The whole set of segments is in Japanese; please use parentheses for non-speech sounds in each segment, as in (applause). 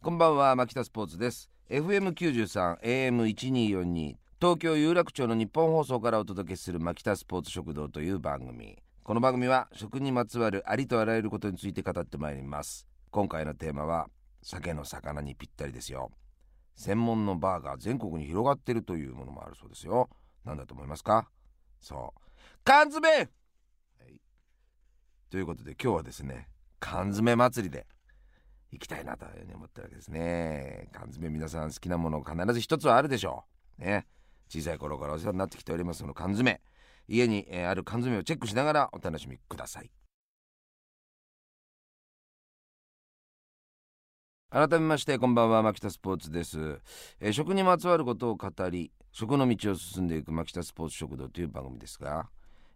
こんばんは牧田スポーツです。FM93 AM1242 東京有楽町の日本放送からお届けする牧田スポーツ食堂という番組。この番組は食にまつわるありとあらゆることについて語ってまいります。今回のテーマは酒の魚にぴったりですよ。専門のバーが全国に広がっているというものもあるそうですよ。何だと思いますか？そう。缶詰、はい、ということで今日はですね缶詰祭りで行きたいなというふうに思ってるわけですね。缶詰皆さん好きなもの必ず一つはあるでしょう。ね。小さい頃からお世話になってきておりますその缶詰。家に、えー、ある缶詰をチェックしながらお楽しみください。改めましてこんばんは牧田スポーツです、えー、食にまつわることを語り食の道を進んでいく牧田スポーツ食堂という番組ですが、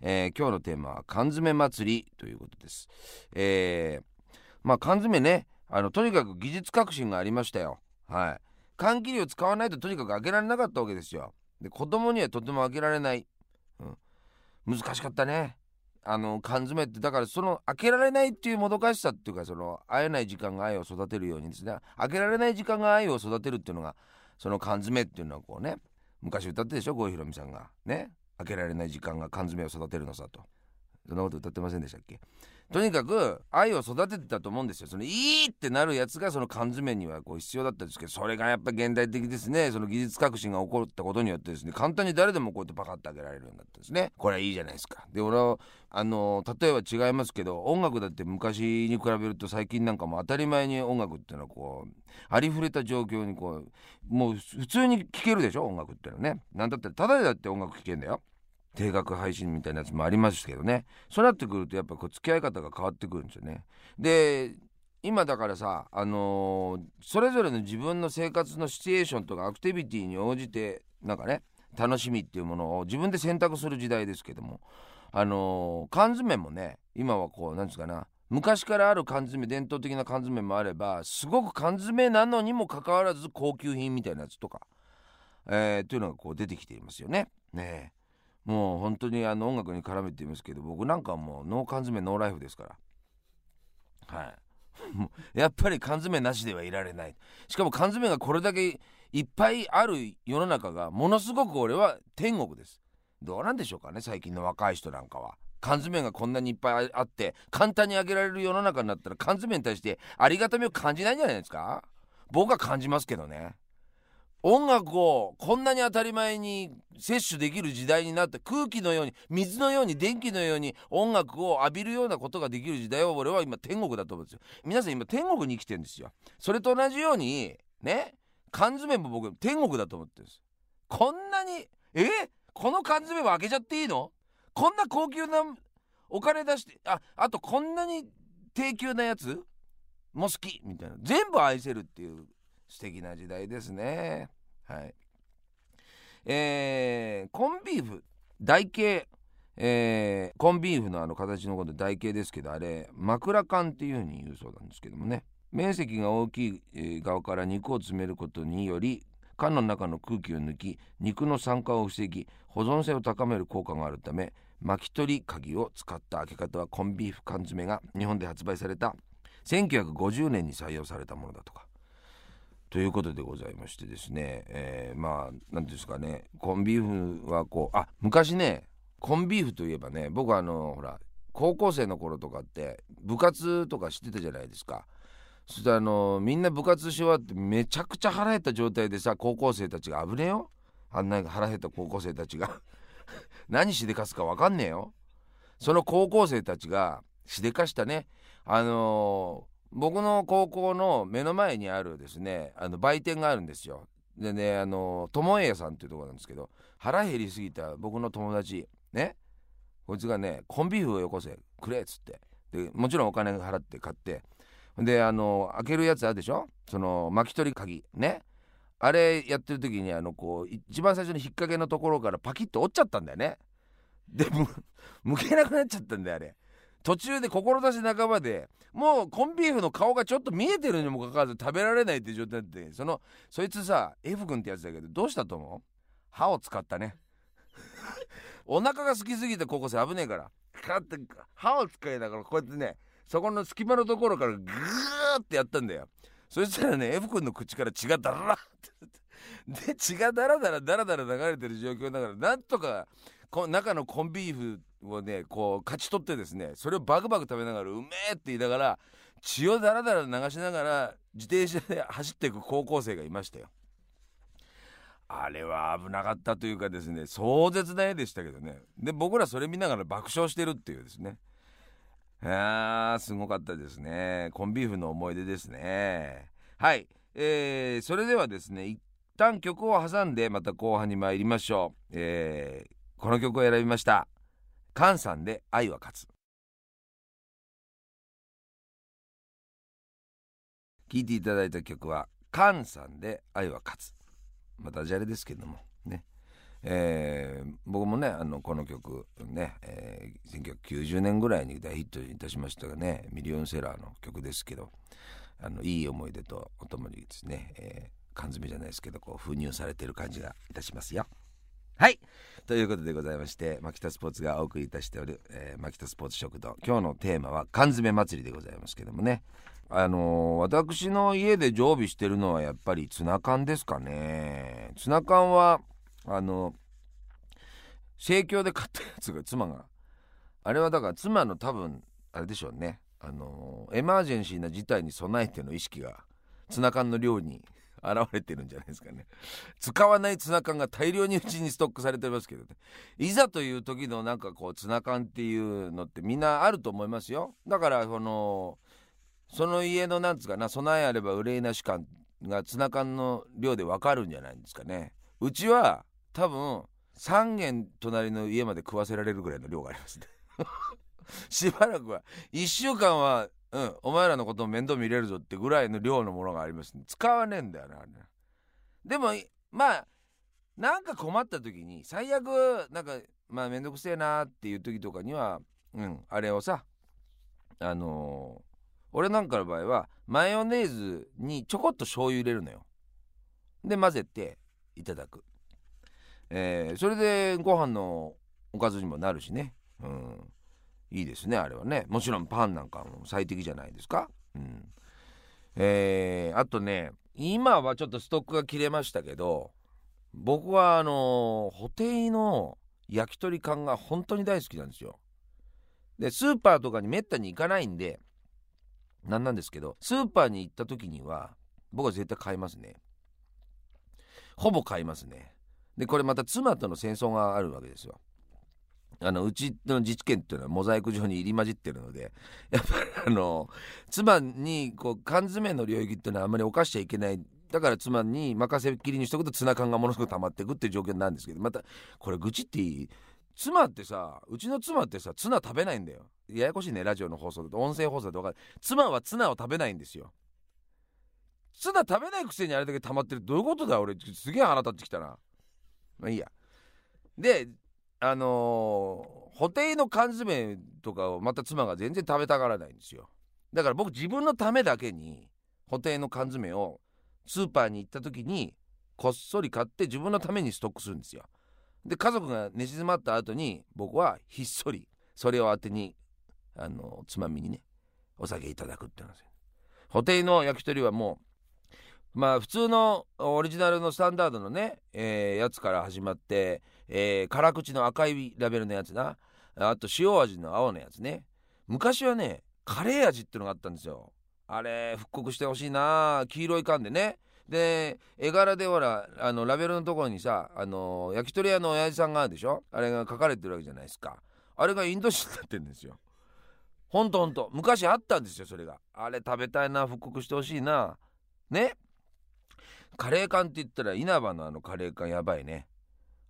えー、今日のテーマは缶詰祭りということです、えー、まあ缶詰ねあのとにかく技術革新がありましたよ。はい。缶切りを使わないととにかく開けられなかったわけですよ。で子供にはとても開けられない、うん、難しかったね。あの缶詰ってだからその開けられないっていうもどかしさっていうかその会えない時間が愛を育てるようにですね。開けられない時間が愛を育てるっていうのがその缶詰っていうのはこうね。昔歌ってでしょ？郷ひろみさんが。ね。開けられない時間が缶詰を育てるのさと。そんなこと歌ってませんでしたっけ？とにかく愛を育ててたと思うんですよ。そのいいってなるやつがその缶詰にはこう必要だったんですけどそれがやっぱ現代的ですね。その技術革新が起こったことによってですね簡単に誰でもこうやってパカッと開けられるようになったんですね。これはいいじゃないですか。で俺はあの例えば違いますけど音楽だって昔に比べると最近なんかも当たり前に音楽っていうのはこうありふれた状況にこうもう普通に聴けるでしょ音楽っていうのはね。なんだってただでだって音楽聴けんだよ。定額配信みたいなやつもありますけどね。そうなってくるとやっぱこう付き合い方が変わってくるんですよね。で今だからさあのー、それぞれの自分の生活のシチュエーションとかアクティビティに応じてなんかね楽しみっていうものを自分で選択する時代ですけどもあのー、缶詰もね今はこうなんですかな昔からある缶詰伝統的な缶詰もあればすごく缶詰なのにもかかわらず高級品みたいなやつとか、えー、っていうのがこう出てきていますよね。ねもう本当にあの音楽に絡めていますけど僕なんかもうノー缶詰ノーライフですから。はい。(laughs) やっぱり缶詰なしではいられない。しかも缶詰がこれだけいっぱいある世の中がものすごく俺は天国です。どうなんでしょうかね最近の若い人なんかは。缶詰がこんなにいっぱいあって簡単にあげられる世の中になったら缶詰に対してありがたみを感じないんじゃないですか？僕は感じますけどね。音楽をこんなに当たり前に摂取できる時代になって空気のように水のように電気のように音楽を浴びるようなことができる時代は俺は今天国だと思うんですよ。皆さん今天国に生きてるんですよ。それと同じようにね缶詰も僕天国だと思ってるんですこんなにえ？この缶詰も開けちゃっていいの？こんな高級なお金出してああとこんなに低級なやつ？も好き？みたいな。全部愛せるっていう。素敵な時代ですね。はい。えー、コンビーフ台形。えー、コンビーフのあの形のこと台形ですけどあれ枕缶っていうふうに言うそうなんですけどもね。面積が大きい側から肉を詰めることにより缶の中の空気を抜き肉の酸化を防ぎ保存性を高める効果があるため巻き取り鍵を使った開け方はコンビーフ缶詰が日本で発売された1950年に採用されたものだとか。ということでございましてですね、えー、まあ何ですかねコンビーフはこうあ昔ねコンビーフといえばね僕あのほら高校生の頃とかって部活とかしてたじゃないですか。そしてあのみんな部活し終わってめちゃくちゃ腹減った状態でさ高校生たちが危ねえよ。あんな腹減った高校生たちが。(laughs) 何しでかすか分かんねえよ。その高校生たちがしでかしたね。あのー僕の高校の目の前にあるですねあの売店があるんですよ。でねあの友栄さんっていうとこなんですけど腹減りすぎた僕の友達ねこいつがねコンビーフをよこせくれっつって。でもちろんお金払って買って。であの開けるやつあるでしょ？その巻き取り鍵。ね。あれやってる時にあのこう一番最初に引っ掛けのところからパキッと折っちゃったんだよね。でむけなくなっちゃったんだよあれ。途中で志半ばでもうコンビーフの顔がちょっと見えてるにもかかわらず食べられないっていう状態でそのそいつさ F 君ってやつだけどどうしたと思う？歯を使ったね。(laughs) お腹が空きすぎて高校生危ねえから。かって歯を使いながらこうやってねそこの隙間のところからグーってやったんだよ。そしたらね F 君の口から血がダララって。で血がダラダラダラダラ流れてる状況だからなんとかこ中のコンビーフをねこう勝ち取ってですねそれをバクバク食べながらうめえって言いながら血をダラダラ流しながら自転車で走っていく高校生がいましたよ。あれは危なかったというかですね壮絶な絵でしたけどね。で僕らそれ見ながら爆笑してるっていうですね。あーすごかったですね。コンビーフの思い出ですね。はい。えー、それではですね一旦曲を挟んでまた後半に参りましょう、えー、この曲を選びました。菅さんで愛は勝つ。聴いていただいた曲は菅さんで愛は勝つ。またダジャレですけどもね。えー、僕もねあのこの曲ね、えー、1990年ぐらいに大ヒットいたしましたがねミリオンセラーの曲ですけどあのいい思い出とおともにですね、えー、缶詰じゃないですけどこう封入されてる感じがいたしますよ。はい。ということでございまして牧田スポーツがお送りいたしておる、えー、牧田スポーツ食堂。今日のテーマは缶詰祭りでございますけどもね。あのー、私の家で常備してるのはやっぱりツナ缶ですかね。ツナ缶はあの生協で買ったやつが妻が。あれはだから妻の多分あれでしょうね。あのエマージェンシーな事態に備えての意識がツナ缶の量に現れてるんじゃないですかね。使わないツナ缶が大量にうちにストックされてますけどね。いざという時のなんかこうツナ缶っていうのってみんなあると思いますよ。だからそのその家のなんつうかな備えあれば憂いなし感がツナ缶の量でわかるんじゃないんですかね。うちは多分3軒隣の家まで食わせられるぐらいの量がありますね。(laughs) しばらくは1週間はうんお前らのことを面倒見れるぞってぐらいの量のものがあります、ね、使わねえんだよなでもまあなんか困った時に最悪なんかまあ面倒くせえなっていう時とかにはうんあれをさあのー、俺なんかの場合はマヨネーズにちょこっと醤油入れるのよ。で混ぜていただく、えー、それでご飯のおかずにもなるしね、うん、いいですねあれはね。もちろんパンなんかも最適じゃないですか、うん。えー、あとね今はちょっとストックが切れましたけど僕はあのホテイの焼き鳥缶が本当に大好きなんですよ。でスーパーとかにめったに行かないんでなんなんですけどスーパーに行った時には僕は絶対買いますね。ほぼ買いますね。でこれまた妻との戦争があるわけですよ。あのうちの自治権っていうのはモザイク上に入り混じってるので (laughs) やっぱりあの妻にこう缶詰の領域っていうのはあんまり犯しちゃいけない。だから妻に任せっきりにしとくとツナ缶がものすごく溜まっていくっていう状況なんですけどまたこれ愚痴っていい？妻ってさうちの妻ってさツナ食べないんだよ。ややこしいねラジオの放送だと。音声放送だと分かる。妻はツナを食べないんですよ。ツナ食べないくせにあれだけ溜まってる。どういうことだ俺。すげえ腹立ってきたな。まあいいや。であのー、補定の缶詰とかをまた妻が全然食べたがらないんですよ。だから僕自分のためだけに補定の缶詰をスーパーに行った時にこっそり買って自分のためにストックするんですよ。で家族が寝静まった後に僕はひっそりそれを当てにあのつまみにねお酒いただくってなんですよ。補定の焼き鳥はもうまあ普通のオリジナルのスタンダードのね、えー、やつから始まってえー、辛口の赤いラベルのやつな。あと塩味の青のやつね。昔はねカレー味ってのがあったんですよ。あれ復刻してほしいな。黄色い缶でね。で絵柄でほらあのラベルのところにさあの焼き鳥屋の親父さんがあるでしょ？あれが書かれてるわけじゃないですか。あれがインド人になってんですよ。ほんとほんと。昔あったんですよそれが。あれ食べたいな。復刻してほしいな。ね？カレー缶って言ったら稲葉のあのカレー缶やばいね。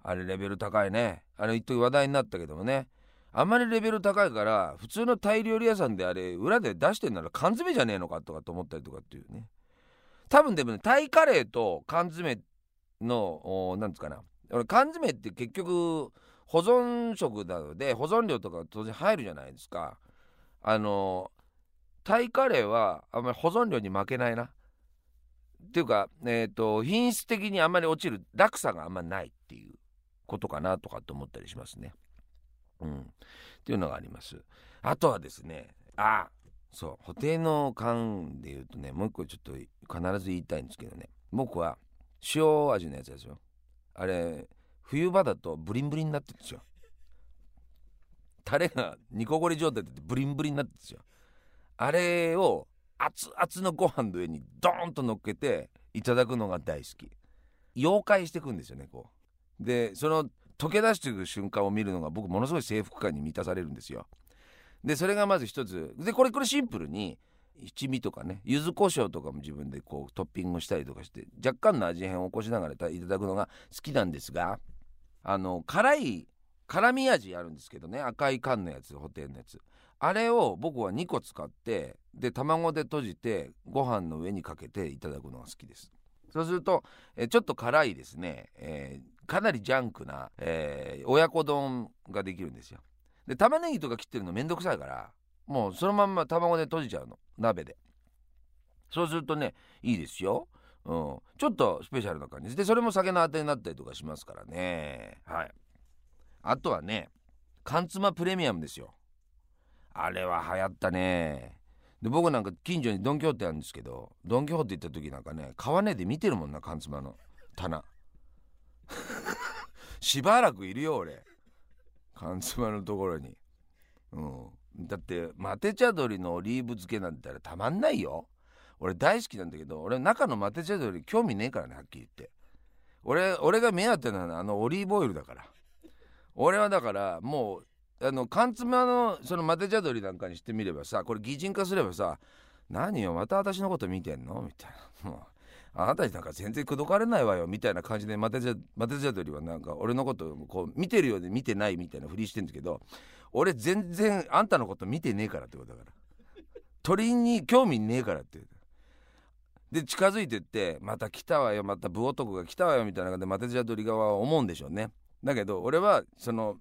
あれレベル高いね。あれ一時話題になったけどもね。あんまりレベル高いから普通のタイ料理屋さんであれ裏で出してんなら缶詰じゃねえのかとかと思ったりとかっていうね。多分でもねタイカレーと缶詰の何つかな。俺缶詰って結局保存食なので保存料とか当然入るじゃないですか。あのタイカレーはあんまり保存料に負けないな。っていうか、えーと品質的にあんまり落ちる落差があんまないっていう。ことかなとかって思ったりしますね。うん。っていうのがあります。あとはですね、あそう補定の缶で言うとねもう一個ちょっと必ず言いたいんですけどね僕は塩味のやつですよあれ冬場だとブリンブリンになってるんですよタレが煮こごり状態でブリンブリンになってるんですよあれを熱々のご飯の上にドーンと乗っけていただくのが大好き溶解していくんですよねこうでその溶け出していく瞬間を見るのが僕ものすごい征服感に満たされるんですよ。でそれがまず一つ。でこれこれシンプルに七味とかね柚子胡椒とかも自分でこうトッピングしたりとかして若干の味変を起こしながらいただくのが好きなんですがあの辛い辛味味あるんですけどね赤い缶のやつホテルのやつ。あれを僕は2個使ってで卵で閉じてご飯の上にかけていただくのが好きです。そうするとえちょっと辛いですね、えー、かなりジャンクな、えー、親子丼ができるんですよ。で玉ねぎとか切ってるのめんどくさいからもうそのまんま卵で閉じちゃうの。鍋で。そうするとねいいですよ、うん、ちょっとスペシャルな感じ。でそれも酒のあてになったりとかしますからね。はい。あとはね缶妻プレミアムですよ。あれは流行ったね。で僕なんか近所にドン・キホーテあるんですけどドン・キホーテ行った時なんかね川根で見てるもんな缶妻の棚。(laughs) しばらくいるよ俺。缶妻のところに。うん。だってマテ茶鶏のオリーブ漬けなんてあれたまんないよ。俺大好きなんだけど俺中のマテ茶鶏興味ねえからねはっきり言って。俺俺が目当てなのはあのオリーブオイルだから。俺はだからもうあの缶詰のそのマテ茶鶏なんかにしてみればさこれ擬人化すればさ何よまた私のこと見てんの？みたいな。もうあなたになんか全然口説かれないわよみたいな感じでマテ茶マテ茶鶏はなんか俺のことこう見てるようで見てないみたいなふりしてるんだけど俺全然あんたのこと見てねえからってことだから。鳥に興味ねえからってで近づいてってまた来たわよまた武男が来たわよみたいな感じでマテ茶鳥側は思うんでしょうね。だけど俺はその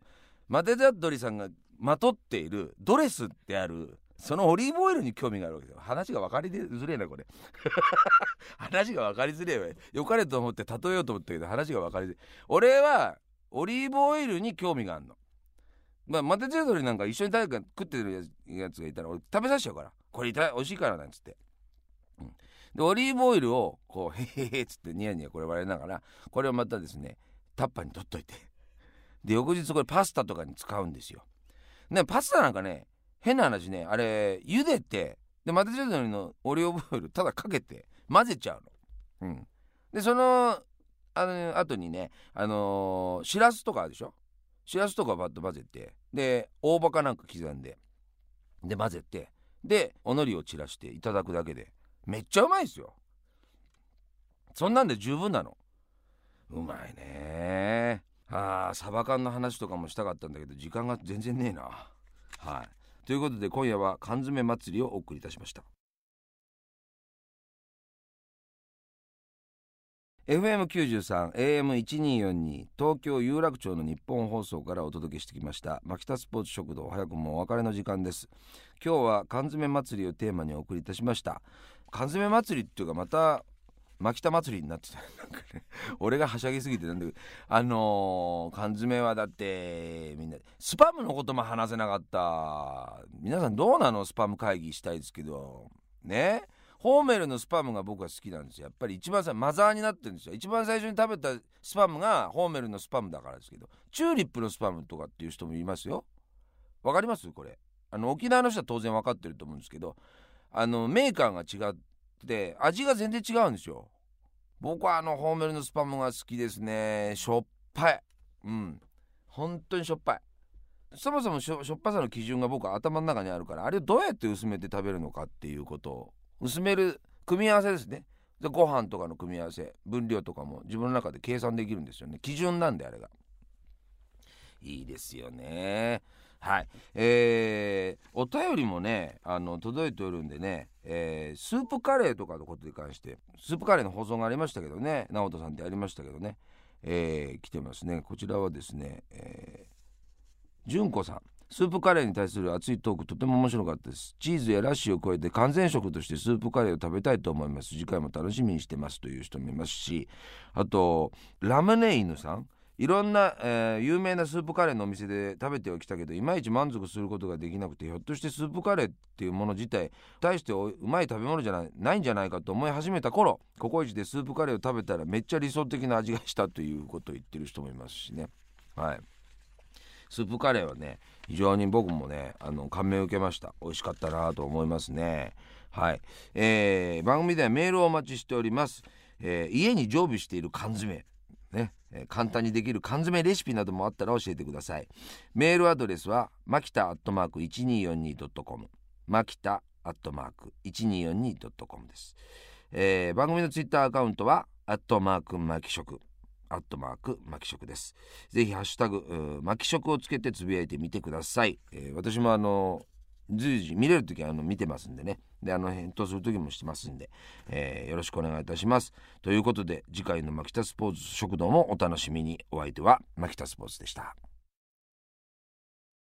マテ茶鳥さんがまとっているドレスってあるそのオリーブオイルに興味があるわけですよ。話が分かりづれえなこれ。(laughs) 話が分かりづれえわよ。かれと思って例えようと思ったけど話が分かりづれえ。俺はオリーブオイルに興味があるの。まあ、マテチェドリなんか一緒に誰か食ってるやつがいたら俺食べさせちゃうから。これ美味しいからなんつって、うん、でオリーブオイルをこうへへへっつってニヤニヤこれ笑いながらこれをまたですねタッパに取っといて。で翌日これパスタとかに使うんですよ。ねパスタなんかね変な話ねあれ茹でてでマテチェドリのオリーブオイルただかけて混ぜちゃうの。うん。でそのあの後にねあのー、しらすとかあるでしょ？しらすとかバッと混ぜてで大葉かなんか刻んでで混ぜてでおのりを散らしていただくだけでめっちゃうまいですよ。そんなんで十分なの。うまいね。あーサバ缶の話とかもしたかったんだけど時間が全然ねえな。はい。ということで今夜は缶詰祭りをお送りいたしました。FM93 AM1242 東京有楽町の日本放送からお届けしてきました牧田スポーツ食堂早くもお別れの時間です。今日は缶詰祭りをテーマにお送りいたしました。缶詰祭りっていうかまた牧田祭りになってた。(laughs) なんかね俺がはしゃぎすぎてなんだけどあのー、缶詰はだってみんなスパムのことも話せなかった。皆さんどうなの？スパム会議したいですけど。ね？ホーメルのスパムが僕は好きなんですよ。やっぱり一番さマザーになってるんですよ。一番最初に食べたスパムがホーメルのスパムだからですけど。チューリップのスパムとかっていう人もいますよ。わかります？これ。あの沖縄の人は当然分かってると思うんですけど。あのメーカーが違って味が全然違うんですよ。僕はあのホーメルのスパムが好きですね。しょっぱい。うん。本当にしょっぱい。そもそもしょっぱさの基準が僕は頭の中にあるからあれをどうやって薄めて食べるのかっていうことを薄める組み合わせですね。でご飯とかの組み合わせ分量とかも自分の中で計算できるんですよね。基準なんであれが。いいですよね。はい。えー、お便りもねあの届いておるんでね、えー、スープカレーとかのことに関してスープカレーの放送がありましたけどね直人さんでやりましたけどね、えー、来てますね。こちらはですね、えー、純子さん。スープカレーに対する熱いトークとても面白かったです。チーズやラッシュを超えて完全食としてスープカレーを食べたいと思います。次回も楽しみにしてますという人もいますしあとラムネ犬さん。いろんな、えー、有名なスープカレーのお店で食べてはきたけどいまいち満足することができなくてひょっとしてスープカレーっていうもの自体大してうまい食べ物じゃないないんじゃないかと思い始めた頃ココイチでスープカレーを食べたらめっちゃ理想的な味がしたということを言ってる人もいますしね。はい。スープカレーはね非常に僕もねあの感銘を受けました。美味しかったなと思いますね。はい、えー、番組ではメールをお待ちしております、えー、家に常備している缶詰。ね、えー、簡単にできる缶詰レシピなどもあったら教えてください。メールアドレスはマキタアットマーク 1242.com マキタアットマーク 1242.com です、えー、番組のツイッターアカウントはアットマークマキ食アットマークマキ食です。ぜひハッシュタグマキ食をつけてつぶやいてみてください、えー、私もあの随時見れる時はあの見てますんでね。であの返答する時もしてますんで、えー、よろしくお願いいたします。ということで次回の「マキタスポーツ食堂」もお楽しみに。お相手はマキタスポーツでした。